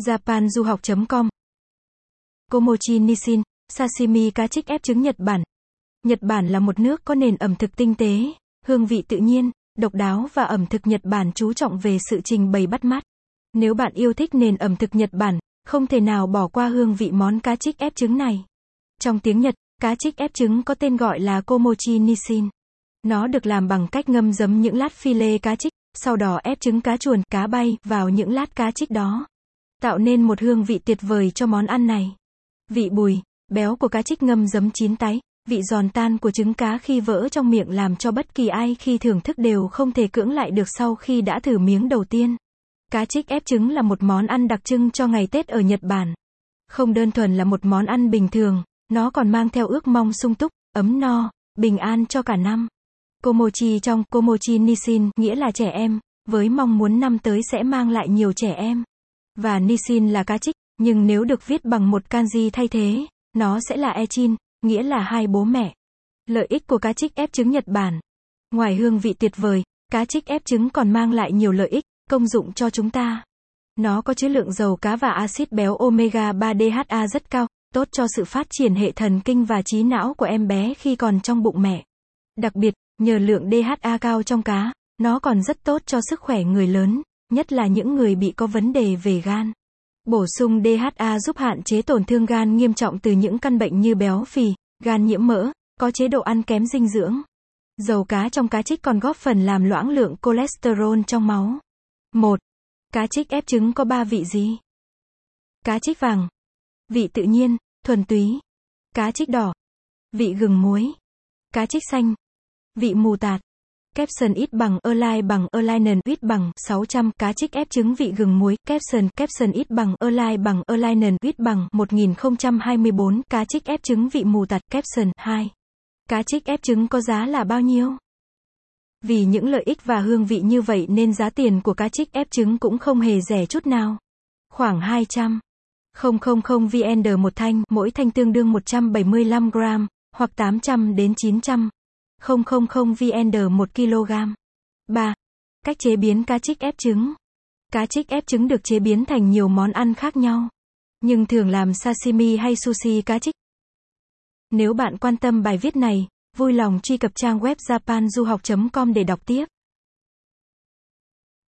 japanduhoc.com Komochi Nissin, sashimi cá trích ép trứng Nhật Bản. Nhật Bản là một nước có nền ẩm thực tinh tế, hương vị tự nhiên, độc đáo và ẩm thực Nhật Bản chú trọng về sự trình bày bắt mắt. Nếu bạn yêu thích nền ẩm thực Nhật Bản, không thể nào bỏ qua hương vị món cá trích ép trứng này. Trong tiếng Nhật, cá trích ép trứng có tên gọi là Komochi Nissin. Nó được làm bằng cách ngâm giấm những lát phi lê cá trích, sau đó ép trứng cá chuồn, cá bay vào những lát cá trích đó tạo nên một hương vị tuyệt vời cho món ăn này. Vị bùi, béo của cá trích ngâm giấm chín tái, vị giòn tan của trứng cá khi vỡ trong miệng làm cho bất kỳ ai khi thưởng thức đều không thể cưỡng lại được sau khi đã thử miếng đầu tiên. Cá trích ép trứng là một món ăn đặc trưng cho ngày Tết ở Nhật Bản. Không đơn thuần là một món ăn bình thường, nó còn mang theo ước mong sung túc, ấm no, bình an cho cả năm. Komochi trong Komochi Nissin nghĩa là trẻ em, với mong muốn năm tới sẽ mang lại nhiều trẻ em. Và Nissin là cá trích, nhưng nếu được viết bằng một kanji thay thế, nó sẽ là Echin, nghĩa là hai bố mẹ. Lợi ích của cá trích ép trứng Nhật Bản. Ngoài hương vị tuyệt vời, cá trích ép trứng còn mang lại nhiều lợi ích, công dụng cho chúng ta. Nó có chứa lượng dầu cá và axit béo omega 3 DHA rất cao, tốt cho sự phát triển hệ thần kinh và trí não của em bé khi còn trong bụng mẹ. Đặc biệt, nhờ lượng DHA cao trong cá, nó còn rất tốt cho sức khỏe người lớn nhất là những người bị có vấn đề về gan. Bổ sung DHA giúp hạn chế tổn thương gan nghiêm trọng từ những căn bệnh như béo phì, gan nhiễm mỡ, có chế độ ăn kém dinh dưỡng. Dầu cá trong cá trích còn góp phần làm loãng lượng cholesterol trong máu. 1. Cá trích ép trứng có 3 vị gì? Cá trích vàng. Vị tự nhiên, thuần túy. Cá trích đỏ. Vị gừng muối. Cá trích xanh. Vị mù tạt. Capson ít bằng Align bằng Alignen ít bằng 600 cá trích ép trứng vị gừng muối Capson Capson ít bằng Align bằng Alignen ít bằng 1024 cá trích ép trứng vị mù tạt Capson 2 cá trích ép trứng có giá là bao nhiêu? Vì những lợi ích và hương vị như vậy nên giá tiền của cá trích ép trứng cũng không hề rẻ chút nào. Khoảng 200 000 VN một thanh, mỗi thanh tương đương 175 gram, hoặc 800 đến 900 000 VN 1 kg. 3. Cách chế biến cá trích ép trứng. Cá trích ép trứng được chế biến thành nhiều món ăn khác nhau, nhưng thường làm sashimi hay sushi cá trích. Nếu bạn quan tâm bài viết này, vui lòng truy cập trang web japanduhoc.com để đọc tiếp.